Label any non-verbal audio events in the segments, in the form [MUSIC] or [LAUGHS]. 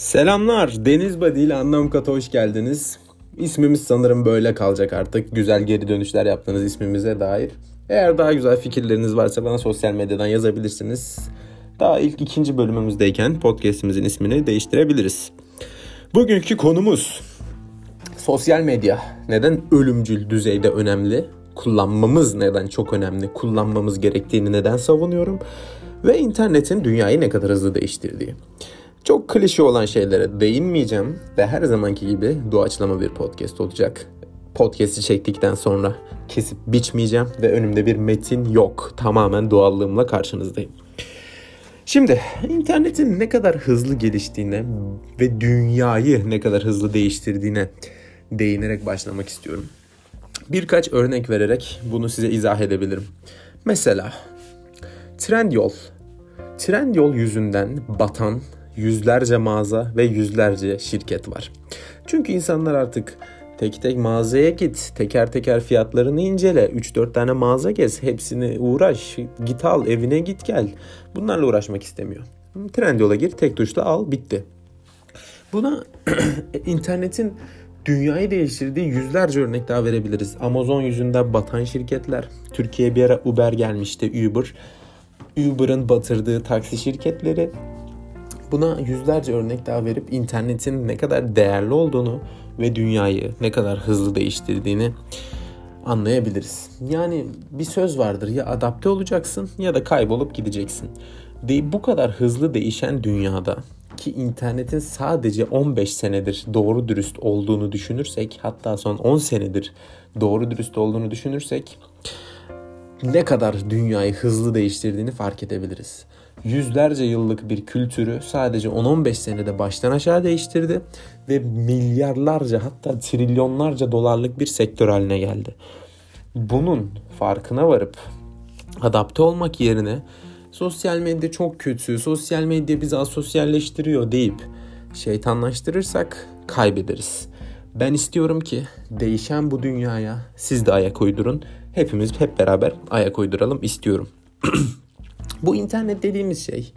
Selamlar, Deniz Badi ile Anlam Kat'a hoş geldiniz. İsmimiz sanırım böyle kalacak artık. Güzel geri dönüşler yaptığınız ismimize dair. Eğer daha güzel fikirleriniz varsa bana sosyal medyadan yazabilirsiniz. Daha ilk ikinci bölümümüzdeyken podcastimizin ismini değiştirebiliriz. Bugünkü konumuz sosyal medya. Neden ölümcül düzeyde önemli? Kullanmamız neden çok önemli? Kullanmamız gerektiğini neden savunuyorum? Ve internetin dünyayı ne kadar hızlı değiştirdiği. Çok klişe olan şeylere değinmeyeceğim ve her zamanki gibi doğaçlama bir podcast olacak. Podcast'i çektikten sonra kesip biçmeyeceğim ve önümde bir metin yok. Tamamen doğallığımla karşınızdayım. Şimdi internetin ne kadar hızlı geliştiğine ve dünyayı ne kadar hızlı değiştirdiğine değinerek başlamak istiyorum. Birkaç örnek vererek bunu size izah edebilirim. Mesela Trendyol. Trendyol yüzünden batan yüzlerce mağaza ve yüzlerce şirket var. Çünkü insanlar artık tek tek mağazaya git, teker teker fiyatlarını incele, 3-4 tane mağaza gez, hepsini uğraş, git al, evine git gel. Bunlarla uğraşmak istemiyor. Trendyol'a gir, tek tuşla al, bitti. Buna [CLEARS THROAT] internetin dünyayı değiştirdiği yüzlerce örnek daha verebiliriz. Amazon yüzünden batan şirketler, Türkiye'ye bir ara Uber gelmişti, Uber. Uber'ın batırdığı taksi şirketleri, Buna yüzlerce örnek daha verip internetin ne kadar değerli olduğunu ve dünyayı ne kadar hızlı değiştirdiğini anlayabiliriz. Yani bir söz vardır ya adapte olacaksın ya da kaybolup gideceksin. De bu kadar hızlı değişen dünyada ki internetin sadece 15 senedir doğru dürüst olduğunu düşünürsek hatta son 10 senedir doğru dürüst olduğunu düşünürsek ne kadar dünyayı hızlı değiştirdiğini fark edebiliriz yüzlerce yıllık bir kültürü sadece 10-15 senede baştan aşağı değiştirdi ve milyarlarca hatta trilyonlarca dolarlık bir sektör haline geldi. Bunun farkına varıp adapte olmak yerine sosyal medya çok kötü, sosyal medya bizi asosyalleştiriyor deyip şeytanlaştırırsak kaybederiz. Ben istiyorum ki değişen bu dünyaya siz de ayak uydurun. Hepimiz hep beraber ayak uyduralım istiyorum. [CLEARS THROAT] Bu internet dediğimiz şey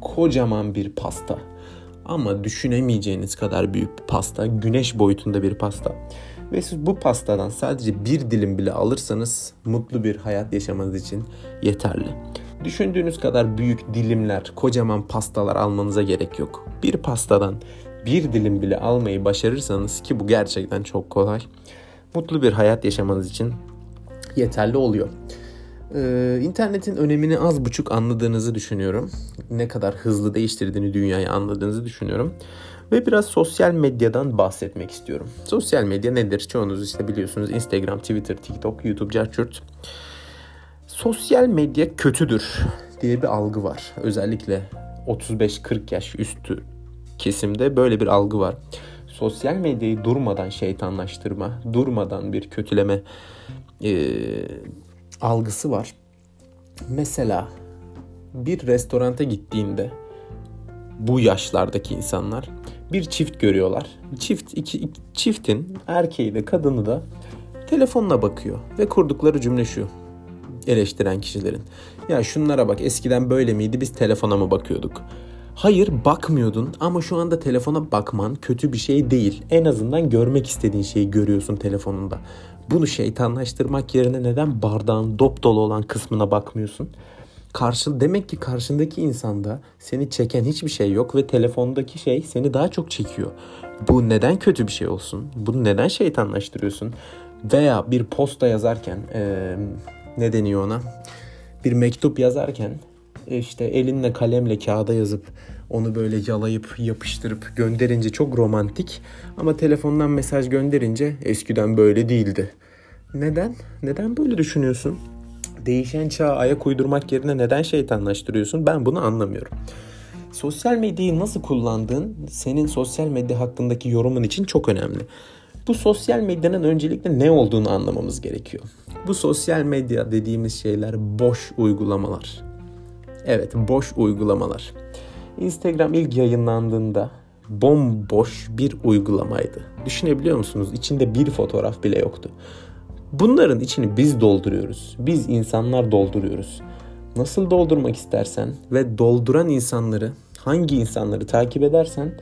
kocaman bir pasta. Ama düşünemeyeceğiniz kadar büyük bir pasta. Güneş boyutunda bir pasta. Ve siz bu pastadan sadece bir dilim bile alırsanız mutlu bir hayat yaşamanız için yeterli. Düşündüğünüz kadar büyük dilimler, kocaman pastalar almanıza gerek yok. Bir pastadan bir dilim bile almayı başarırsanız ki bu gerçekten çok kolay. Mutlu bir hayat yaşamanız için yeterli oluyor. Ee, internetin önemini az buçuk anladığınızı düşünüyorum. Ne kadar hızlı değiştirdiğini dünyayı anladığınızı düşünüyorum. Ve biraz sosyal medyadan bahsetmek istiyorum. Sosyal medya nedir? Çoğunuz işte biliyorsunuz Instagram, Twitter, TikTok, YouTube, Carchurt. Sosyal medya kötüdür diye bir algı var. Özellikle 35-40 yaş üstü kesimde böyle bir algı var. Sosyal medyayı durmadan şeytanlaştırma, durmadan bir kötüleme e, algısı var. Mesela bir restoranta gittiğinde bu yaşlardaki insanlar bir çift görüyorlar. Çift iki, iki çiftin erkeği de kadını da telefonuna bakıyor ve kurdukları cümle şu eleştiren kişilerin. Ya şunlara bak eskiden böyle miydi biz telefona mı bakıyorduk? Hayır bakmıyordun ama şu anda telefona bakman kötü bir şey değil. En azından görmek istediğin şeyi görüyorsun telefonunda. Bunu şeytanlaştırmak yerine neden bardağın dop dolu olan kısmına bakmıyorsun? Karşı, demek ki karşındaki insanda seni çeken hiçbir şey yok ve telefondaki şey seni daha çok çekiyor. Bu neden kötü bir şey olsun? Bunu neden şeytanlaştırıyorsun? Veya bir posta yazarken ee, ne deniyor ona? Bir mektup yazarken işte elinle kalemle kağıda yazıp onu böyle yalayıp yapıştırıp gönderince çok romantik ama telefondan mesaj gönderince eskiden böyle değildi. Neden? Neden böyle düşünüyorsun? Değişen çağa ayak uydurmak yerine neden şeytanlaştırıyorsun? Ben bunu anlamıyorum. Sosyal medyayı nasıl kullandığın senin sosyal medya hakkındaki yorumun için çok önemli. Bu sosyal medyanın öncelikle ne olduğunu anlamamız gerekiyor. Bu sosyal medya dediğimiz şeyler boş uygulamalar. Evet, boş uygulamalar. Instagram ilk yayınlandığında bomboş bir uygulamaydı. Düşünebiliyor musunuz? İçinde bir fotoğraf bile yoktu. Bunların içini biz dolduruyoruz. Biz insanlar dolduruyoruz. Nasıl doldurmak istersen ve dolduran insanları, hangi insanları takip edersen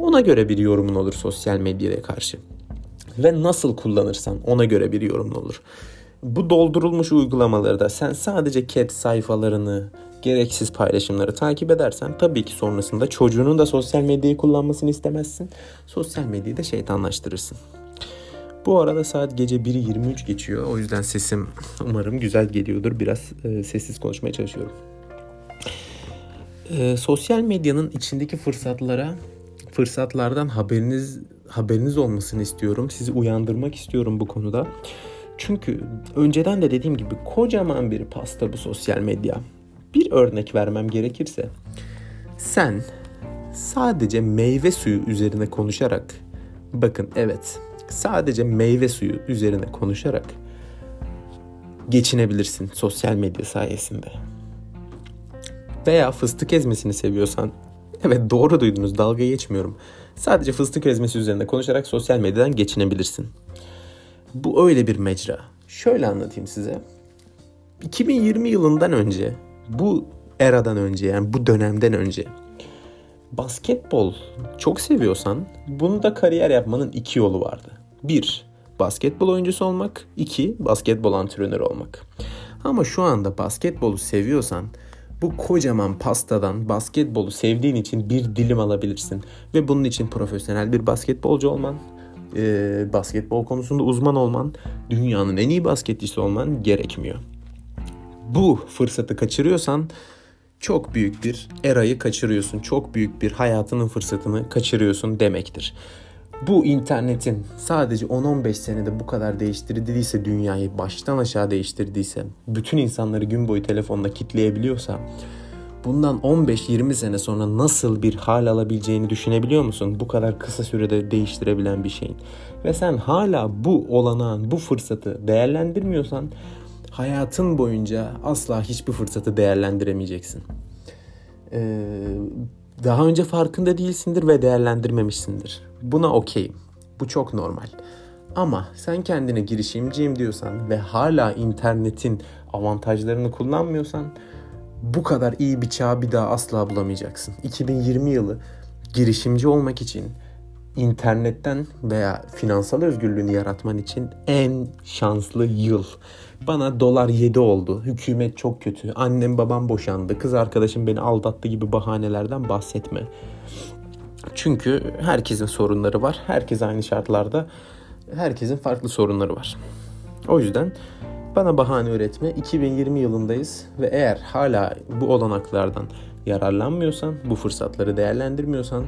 Ona göre bir yorumun olur sosyal medyaya karşı. Ve nasıl kullanırsan ona göre bir yorumun olur. Bu doldurulmuş uygulamaları da sen sadece cat sayfalarını, gereksiz paylaşımları takip edersen tabii ki sonrasında çocuğunun da sosyal medyayı kullanmasını istemezsin. Sosyal medyayı da şeytanlaştırırsın. Bu arada saat gece 1'i 23 geçiyor. O yüzden sesim [LAUGHS] umarım güzel geliyordur. Biraz e, sessiz konuşmaya çalışıyorum. E, sosyal medyanın içindeki fırsatlara, fırsatlardan haberiniz haberiniz olmasını istiyorum. Sizi uyandırmak istiyorum bu konuda. Çünkü önceden de dediğim gibi kocaman bir pasta bu sosyal medya. Bir örnek vermem gerekirse sen sadece meyve suyu üzerine konuşarak bakın evet sadece meyve suyu üzerine konuşarak geçinebilirsin sosyal medya sayesinde. Veya fıstık ezmesini seviyorsan [LAUGHS] evet doğru duydunuz dalga geçmiyorum. Sadece fıstık ezmesi üzerine konuşarak sosyal medyadan geçinebilirsin. Bu öyle bir mecra. Şöyle anlatayım size. 2020 yılından önce, bu eradan önce yani bu dönemden önce basketbol çok seviyorsan bunu da kariyer yapmanın iki yolu vardı. Bir, basketbol oyuncusu olmak. iki basketbol antrenörü olmak. Ama şu anda basketbolu seviyorsan bu kocaman pastadan basketbolu sevdiğin için bir dilim alabilirsin. Ve bunun için profesyonel bir basketbolcu olman, e, basketbol konusunda uzman olman, dünyanın en iyi basketçisi olman gerekmiyor. Bu fırsatı kaçırıyorsan çok büyük bir erayı kaçırıyorsun. Çok büyük bir hayatının fırsatını kaçırıyorsun demektir. Bu internetin sadece 10-15 senede bu kadar değiştirdiyse dünyayı baştan aşağı değiştirdiyse, bütün insanları gün boyu telefonla kitleyebiliyorsa bundan 15-20 sene sonra nasıl bir hal alabileceğini düşünebiliyor musun? Bu kadar kısa sürede değiştirebilen bir şeyin. Ve sen hala bu olanağın, bu fırsatı değerlendirmiyorsan hayatın boyunca asla hiçbir fırsatı değerlendiremeyeceksin. Ee, daha önce farkında değilsindir ve değerlendirmemişsindir. Buna okeyim. Bu çok normal. Ama sen kendine girişimciyim diyorsan ve hala internetin avantajlarını kullanmıyorsan bu kadar iyi bir çağ bir daha asla bulamayacaksın. 2020 yılı girişimci olmak için internetten veya finansal özgürlüğünü yaratman için en şanslı yıl. Bana dolar 7 oldu. Hükümet çok kötü. Annem babam boşandı. Kız arkadaşım beni aldattı gibi bahanelerden bahsetme. Çünkü herkesin sorunları var. Herkes aynı şartlarda. Herkesin farklı sorunları var. O yüzden bana bahane öğretme. 2020 yılındayız ve eğer hala bu olanaklardan yararlanmıyorsan, bu fırsatları değerlendirmiyorsan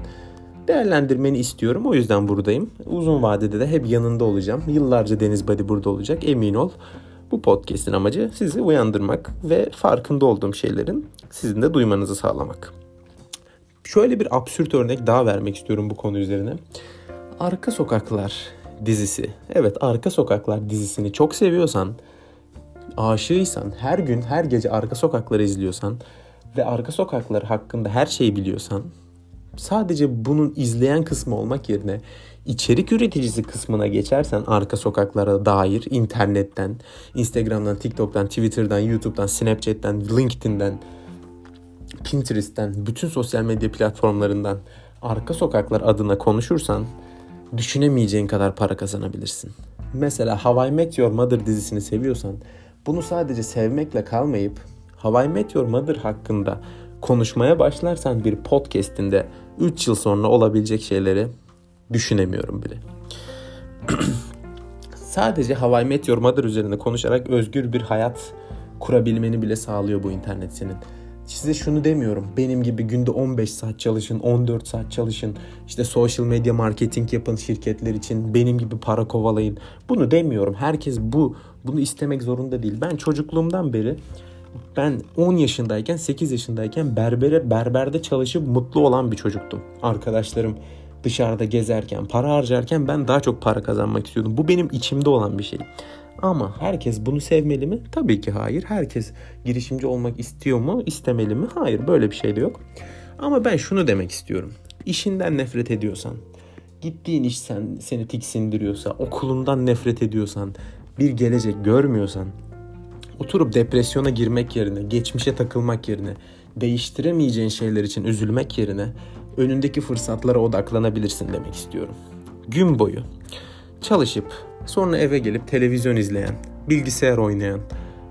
değerlendirmeni istiyorum. O yüzden buradayım. Uzun vadede de hep yanında olacağım. Yıllarca Deniz Badi burada olacak. Emin ol. Bu podcast'in amacı sizi uyandırmak ve farkında olduğum şeylerin sizin de duymanızı sağlamak. Şöyle bir absürt örnek daha vermek istiyorum bu konu üzerine. Arka Sokaklar dizisi. Evet Arka Sokaklar dizisini çok seviyorsan, aşığıysan, her gün her gece Arka Sokakları izliyorsan ve Arka Sokaklar hakkında her şeyi biliyorsan sadece bunun izleyen kısmı olmak yerine içerik üreticisi kısmına geçersen arka sokaklara dair internetten, Instagram'dan, TikTok'tan, Twitter'dan, YouTube'dan, Snapchat'ten, LinkedIn'den, Pinterest'ten, bütün sosyal medya platformlarından arka sokaklar adına konuşursan düşünemeyeceğin kadar para kazanabilirsin. Mesela How I Met Your Mother dizisini seviyorsan bunu sadece sevmekle kalmayıp How I Met Your Mother hakkında konuşmaya başlarsan bir podcast'inde 3 yıl sonra olabilecek şeyleri düşünemiyorum bile. [CLEARS THROAT] Sadece How I Met Your Mother üzerine konuşarak özgür bir hayat kurabilmeni bile sağlıyor bu internet senin. Size şunu demiyorum. Benim gibi günde 15 saat çalışın, 14 saat çalışın. İşte social media marketing yapın şirketler için. Benim gibi para kovalayın. Bunu demiyorum. Herkes bu bunu istemek zorunda değil. Ben çocukluğumdan beri ben 10 yaşındayken 8 yaşındayken berbere berberde çalışıp mutlu olan bir çocuktum. Arkadaşlarım dışarıda gezerken, para harcarken ben daha çok para kazanmak istiyordum. Bu benim içimde olan bir şey. Ama herkes bunu sevmeli mi? Tabii ki hayır. Herkes girişimci olmak istiyor mu? İstemeli mi? Hayır. Böyle bir şey de yok. Ama ben şunu demek istiyorum. İşinden nefret ediyorsan, gittiğin iş sen, seni tiksindiriyorsa, okulundan nefret ediyorsan, bir gelecek görmüyorsan, oturup depresyona girmek yerine, geçmişe takılmak yerine, değiştiremeyeceğin şeyler için üzülmek yerine önündeki fırsatlara odaklanabilirsin demek istiyorum. Gün boyu çalışıp sonra eve gelip televizyon izleyen, bilgisayar oynayan,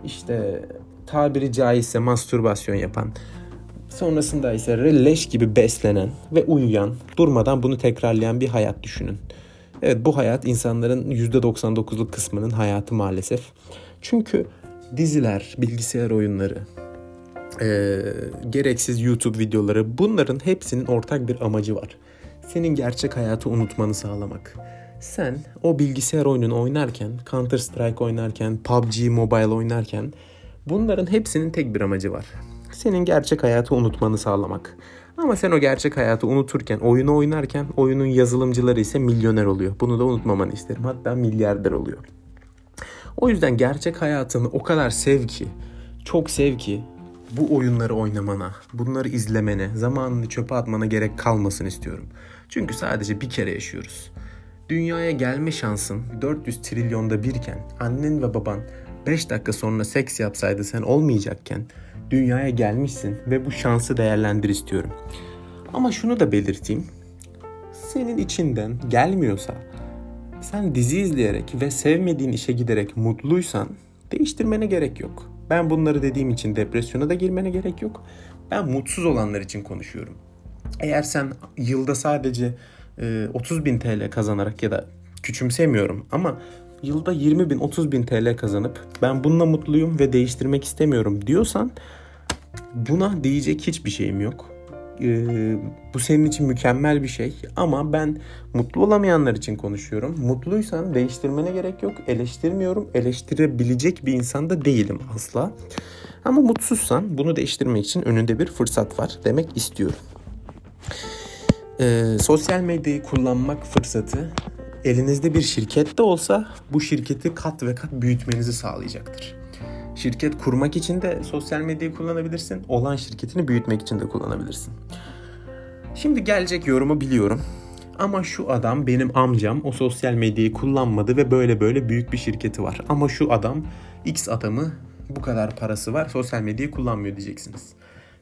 işte tabiri caizse mastürbasyon yapan, sonrasında ise leş gibi beslenen ve uyuyan, durmadan bunu tekrarlayan bir hayat düşünün. Evet bu hayat insanların %99'luk kısmının hayatı maalesef. Çünkü diziler, bilgisayar oyunları, e, gereksiz YouTube videoları bunların hepsinin ortak bir amacı var. Senin gerçek hayatı unutmanı sağlamak. Sen o bilgisayar oyununu oynarken, Counter Strike oynarken, PUBG Mobile oynarken bunların hepsinin tek bir amacı var. Senin gerçek hayatı unutmanı sağlamak. Ama sen o gerçek hayatı unuturken, oyunu oynarken oyunun yazılımcıları ise milyoner oluyor. Bunu da unutmamanı isterim. Hatta milyarder oluyor. O yüzden gerçek hayatını o kadar sev ki, çok sev ki bu oyunları oynamana, bunları izlemene, zamanını çöpe atmana gerek kalmasın istiyorum. Çünkü sadece bir kere yaşıyoruz. Dünyaya gelme şansın 400 trilyonda birken annen ve baban 5 dakika sonra seks yapsaydı sen olmayacakken dünyaya gelmişsin ve bu şansı değerlendir istiyorum. Ama şunu da belirteyim. Senin içinden gelmiyorsa sen dizi izleyerek ve sevmediğin işe giderek mutluysan değiştirmene gerek yok. Ben bunları dediğim için depresyona da girmene gerek yok. Ben mutsuz olanlar için konuşuyorum. Eğer sen yılda sadece 30 e, bin TL kazanarak ya da küçümsemiyorum ama yılda 20 bin 30 bin TL kazanıp ben bununla mutluyum ve değiştirmek istemiyorum diyorsan buna diyecek hiçbir şeyim yok. Ee, bu senin için mükemmel bir şey ama ben mutlu olamayanlar için konuşuyorum. Mutluysan değiştirmene gerek yok. Eleştirmiyorum. Eleştirebilecek bir insan da değilim asla. Ama mutsuzsan bunu değiştirmek için önünde bir fırsat var demek istiyorum. Ee, sosyal medyayı kullanmak fırsatı elinizde bir şirket de olsa bu şirketi kat ve kat büyütmenizi sağlayacaktır. Şirket kurmak için de sosyal medyayı kullanabilirsin. Olan şirketini büyütmek için de kullanabilirsin. Şimdi gelecek yorumu biliyorum. Ama şu adam benim amcam o sosyal medyayı kullanmadı ve böyle böyle büyük bir şirketi var. Ama şu adam X adamı bu kadar parası var sosyal medyayı kullanmıyor diyeceksiniz.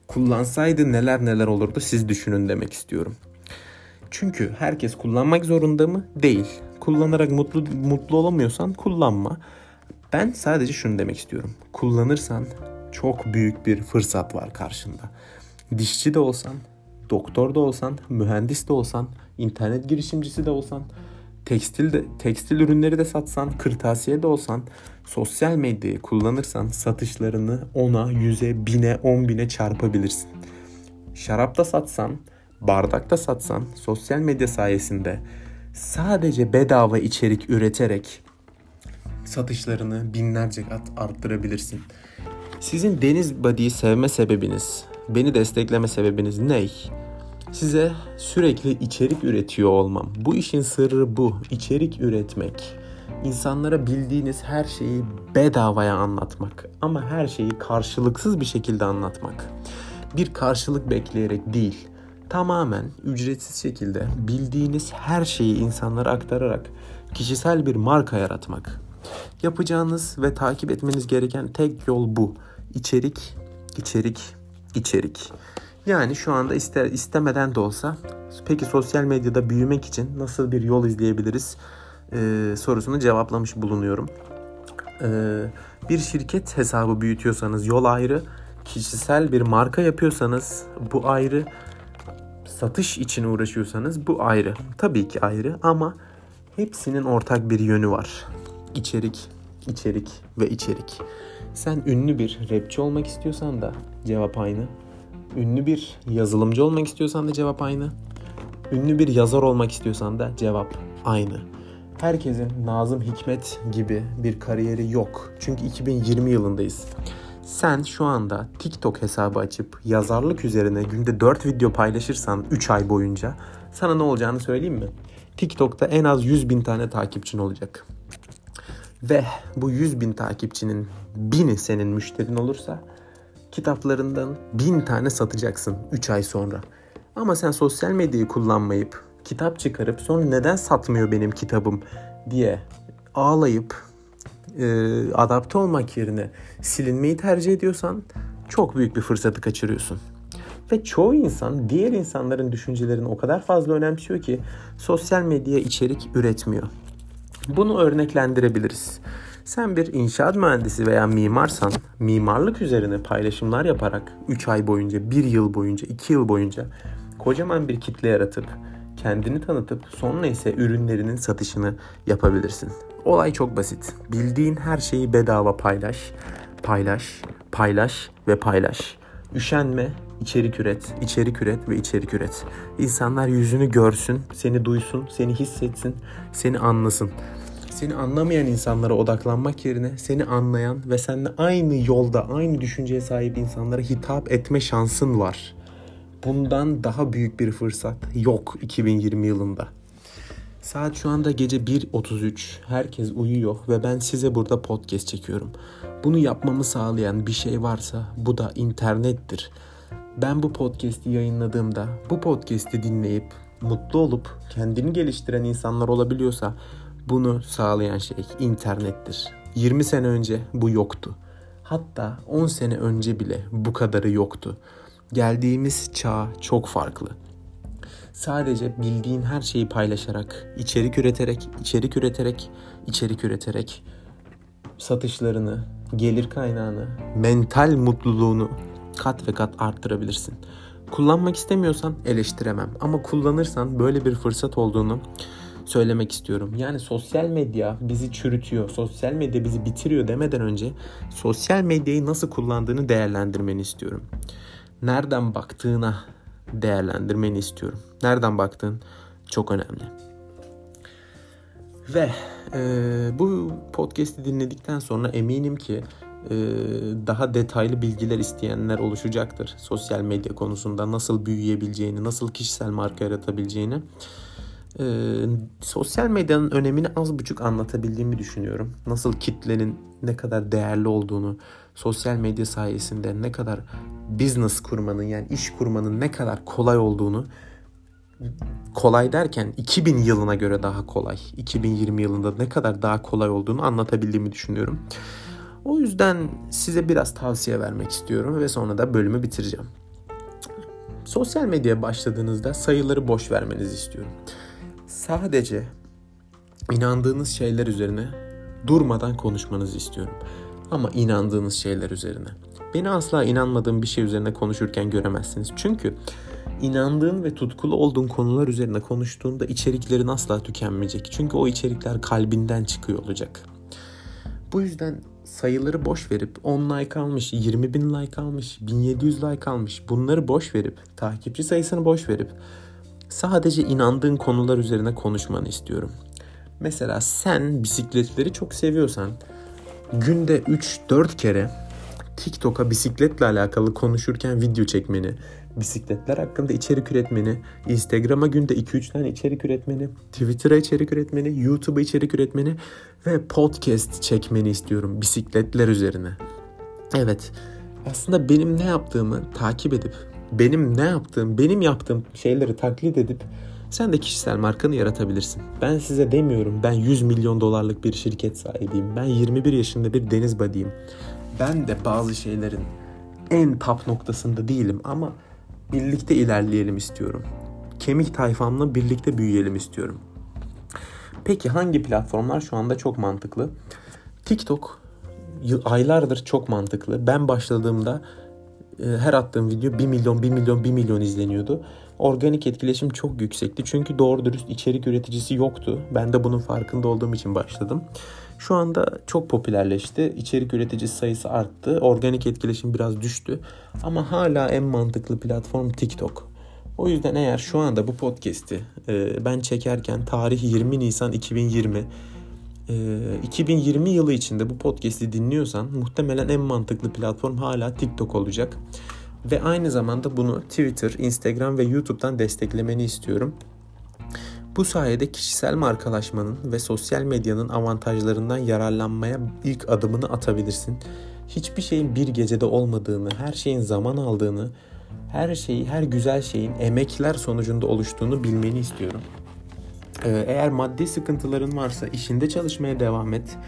Kullansaydı neler neler olurdu siz düşünün demek istiyorum. Çünkü herkes kullanmak zorunda mı? Değil. Kullanarak mutlu mutlu olamıyorsan kullanma. Ben sadece şunu demek istiyorum. Kullanırsan çok büyük bir fırsat var karşında. Dişçi de olsan, doktor da olsan, mühendis de olsan, internet girişimcisi de olsan, tekstil de tekstil ürünleri de satsan, kırtasiye de olsan, sosyal medyayı kullanırsan satışlarını ona, yüze, bine, on bine çarpabilirsin. Şarap da satsan, bardak da satsan, sosyal medya sayesinde sadece bedava içerik üreterek satışlarını binlerce kat arttırabilirsin. Sizin Deniz Body'yi sevme sebebiniz, beni destekleme sebebiniz ne? Size sürekli içerik üretiyor olmam. Bu işin sırrı bu. İçerik üretmek. İnsanlara bildiğiniz her şeyi bedavaya anlatmak ama her şeyi karşılıksız bir şekilde anlatmak. Bir karşılık bekleyerek değil, tamamen ücretsiz şekilde bildiğiniz her şeyi insanlara aktararak kişisel bir marka yaratmak. Yapacağınız ve takip etmeniz gereken tek yol bu. İçerik, içerik, içerik. Yani şu anda ister istemeden de olsa peki sosyal medyada büyümek için nasıl bir yol izleyebiliriz ee, sorusunu cevaplamış bulunuyorum. Ee, bir şirket hesabı büyütüyorsanız yol ayrı, kişisel bir marka yapıyorsanız bu ayrı, satış için uğraşıyorsanız bu ayrı. Tabii ki ayrı ama hepsinin ortak bir yönü var içerik, içerik ve içerik. Sen ünlü bir rapçi olmak istiyorsan da cevap aynı. Ünlü bir yazılımcı olmak istiyorsan da cevap aynı. Ünlü bir yazar olmak istiyorsan da cevap aynı. Herkesin Nazım Hikmet gibi bir kariyeri yok. Çünkü 2020 yılındayız. Sen şu anda TikTok hesabı açıp yazarlık üzerine günde 4 video paylaşırsan 3 ay boyunca sana ne olacağını söyleyeyim mi? TikTok'ta en az 100 bin tane takipçin olacak ve bu 100 bin takipçinin bini senin müşterin olursa kitaplarından bin tane satacaksın 3 ay sonra. Ama sen sosyal medyayı kullanmayıp kitap çıkarıp sonra neden satmıyor benim kitabım diye ağlayıp e, adapte olmak yerine silinmeyi tercih ediyorsan çok büyük bir fırsatı kaçırıyorsun. Ve çoğu insan diğer insanların düşüncelerini o kadar fazla önemsiyor ki sosyal medyaya içerik üretmiyor. Bunu örneklendirebiliriz. Sen bir inşaat mühendisi veya mimarsan mimarlık üzerine paylaşımlar yaparak 3 ay boyunca, 1 yıl boyunca, 2 yıl boyunca kocaman bir kitle yaratıp kendini tanıtıp sonra ise ürünlerinin satışını yapabilirsin. Olay çok basit. Bildiğin her şeyi bedava paylaş, paylaş, paylaş ve paylaş. Üşenme, içerik üret, içerik üret ve içerik üret. İnsanlar yüzünü görsün, seni duysun, seni hissetsin, seni anlasın. Seni anlamayan insanlara odaklanmak yerine seni anlayan ve seninle aynı yolda, aynı düşünceye sahip insanlara hitap etme şansın var. Bundan daha büyük bir fırsat yok 2020 yılında. Saat şu anda gece 1.33. Herkes uyuyor ve ben size burada podcast çekiyorum. Bunu yapmamı sağlayan bir şey varsa bu da internettir. Ben bu podcast'i yayınladığımda bu podcast'i dinleyip mutlu olup kendini geliştiren insanlar olabiliyorsa bunu sağlayan şey internettir. 20 sene önce bu yoktu. Hatta 10 sene önce bile bu kadarı yoktu. Geldiğimiz çağ çok farklı. Sadece bildiğin her şeyi paylaşarak, içerik üreterek, içerik üreterek, içerik üreterek satışlarını, gelir kaynağını, mental mutluluğunu kat ve kat arttırabilirsin. Kullanmak istemiyorsan eleştiremem ama kullanırsan böyle bir fırsat olduğunu söylemek istiyorum. Yani sosyal medya bizi çürütüyor, sosyal medya bizi bitiriyor demeden önce sosyal medyayı nasıl kullandığını değerlendirmeni istiyorum. Nereden baktığına değerlendirmeni istiyorum. Nereden baktığın çok önemli. Ve e, bu podcast'i dinledikten sonra eminim ki e, daha detaylı bilgiler isteyenler oluşacaktır. Sosyal medya konusunda nasıl büyüyebileceğini, nasıl kişisel marka yaratabileceğini. E, sosyal medyanın önemini az buçuk anlatabildiğimi düşünüyorum. Nasıl kitlenin ne kadar değerli olduğunu, sosyal medya sayesinde ne kadar business kurmanın yani iş kurmanın ne kadar kolay olduğunu kolay derken 2000 yılına göre daha kolay, 2020 yılında ne kadar daha kolay olduğunu anlatabildiğimi düşünüyorum. O yüzden size biraz tavsiye vermek istiyorum ve sonra da bölümü bitireceğim. Sosyal medyaya başladığınızda sayıları boş vermenizi istiyorum. Sadece inandığınız şeyler üzerine durmadan konuşmanızı istiyorum. Ama inandığınız şeyler üzerine. Beni asla inanmadığım bir şey üzerine konuşurken göremezsiniz. Çünkü inandığın ve tutkulu olduğun konular üzerine konuştuğunda içeriklerin asla tükenmeyecek. Çünkü o içerikler kalbinden çıkıyor olacak. Bu yüzden sayıları boş verip 10 like almış, 20 bin like almış, 1700 like almış bunları boş verip takipçi sayısını boş verip sadece inandığın konular üzerine konuşmanı istiyorum. Mesela sen bisikletleri çok seviyorsan günde 3-4 kere TikTok'a bisikletle alakalı konuşurken video çekmeni, bisikletler hakkında içerik üretmeni, Instagram'a günde 2-3 tane içerik üretmeni, Twitter'a içerik üretmeni, YouTube'a içerik üretmeni ve podcast çekmeni istiyorum bisikletler üzerine. Evet, aslında benim ne yaptığımı takip edip, benim ne yaptığım, benim yaptığım şeyleri taklit edip sen de kişisel markanı yaratabilirsin. Ben size demiyorum ben 100 milyon dolarlık bir şirket sahibiyim. Ben 21 yaşında bir deniz badiyim. Ben de bazı şeylerin en top noktasında değilim ama birlikte ilerleyelim istiyorum. Kemik tayfamla birlikte büyüyelim istiyorum. Peki hangi platformlar şu anda çok mantıklı? TikTok aylardır çok mantıklı. Ben başladığımda her attığım video 1 milyon 1 milyon 1 milyon izleniyordu. Organik etkileşim çok yüksekti. Çünkü doğru dürüst içerik üreticisi yoktu. Ben de bunun farkında olduğum için başladım. Şu anda çok popülerleşti. İçerik üreticisi sayısı arttı. Organik etkileşim biraz düştü. Ama hala en mantıklı platform TikTok. O yüzden eğer şu anda bu podcast'i e, ben çekerken tarih 20 Nisan 2020 2020 yılı içinde bu podcast'i dinliyorsan muhtemelen en mantıklı platform hala TikTok olacak. Ve aynı zamanda bunu Twitter, Instagram ve YouTube'dan desteklemeni istiyorum. Bu sayede kişisel markalaşmanın ve sosyal medyanın avantajlarından yararlanmaya ilk adımını atabilirsin. Hiçbir şeyin bir gecede olmadığını, her şeyin zaman aldığını, her şeyi, her güzel şeyin emekler sonucunda oluştuğunu bilmeni istiyorum. Ee, eğer maddi sıkıntıların varsa işinde çalışmaya devam et.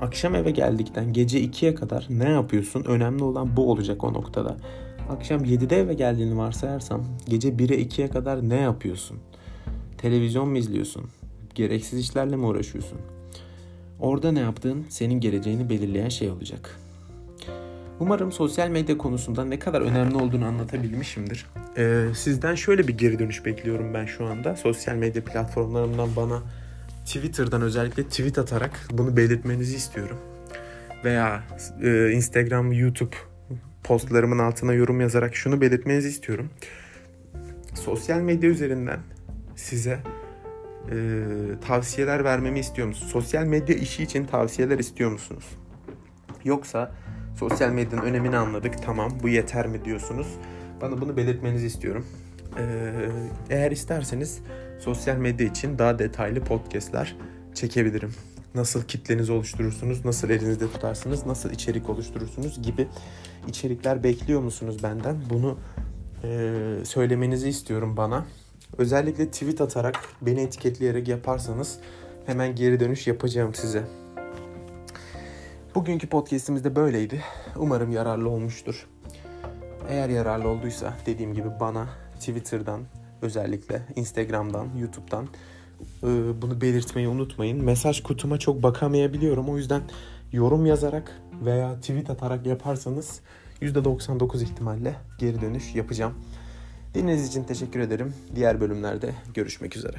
Akşam eve geldikten gece 2'ye kadar ne yapıyorsun? Önemli olan bu olacak o noktada. Akşam 7'de eve geldiğini varsayarsam gece 1'e 2'ye kadar ne yapıyorsun? Televizyon mu izliyorsun? Gereksiz işlerle mi uğraşıyorsun? Orada ne yaptığın senin geleceğini belirleyen şey olacak. Umarım sosyal medya konusunda ne kadar önemli olduğunu anlatabilmişimdir. Ee, sizden şöyle bir geri dönüş bekliyorum ben şu anda. Sosyal medya platformlarından bana Twitter'dan özellikle tweet atarak bunu belirtmenizi istiyorum. Veya e, Instagram, YouTube postlarımın altına yorum yazarak şunu belirtmenizi istiyorum. Sosyal medya üzerinden size e, tavsiyeler vermemi istiyor musunuz? Sosyal medya işi için tavsiyeler istiyor musunuz? Yoksa sosyal medyanın önemini anladık tamam bu yeter mi diyorsunuz? Bana bunu belirtmenizi istiyorum. Ee, eğer isterseniz sosyal medya için daha detaylı podcastler çekebilirim. Nasıl kitlenizi oluşturursunuz, nasıl elinizde tutarsınız, nasıl içerik oluşturursunuz gibi içerikler bekliyor musunuz benden? Bunu e, söylemenizi istiyorum bana. Özellikle tweet atarak, beni etiketleyerek yaparsanız hemen geri dönüş yapacağım size. Bugünkü podcast'imiz de böyleydi. Umarım yararlı olmuştur. Eğer yararlı olduysa dediğim gibi bana Twitter'dan özellikle Instagram'dan, YouTube'dan e, bunu belirtmeyi unutmayın. Mesaj kutuma çok bakamayabiliyorum. O yüzden yorum yazarak veya tweet atarak yaparsanız %99 ihtimalle geri dönüş yapacağım. Dinlediğiniz için teşekkür ederim. Diğer bölümlerde görüşmek üzere.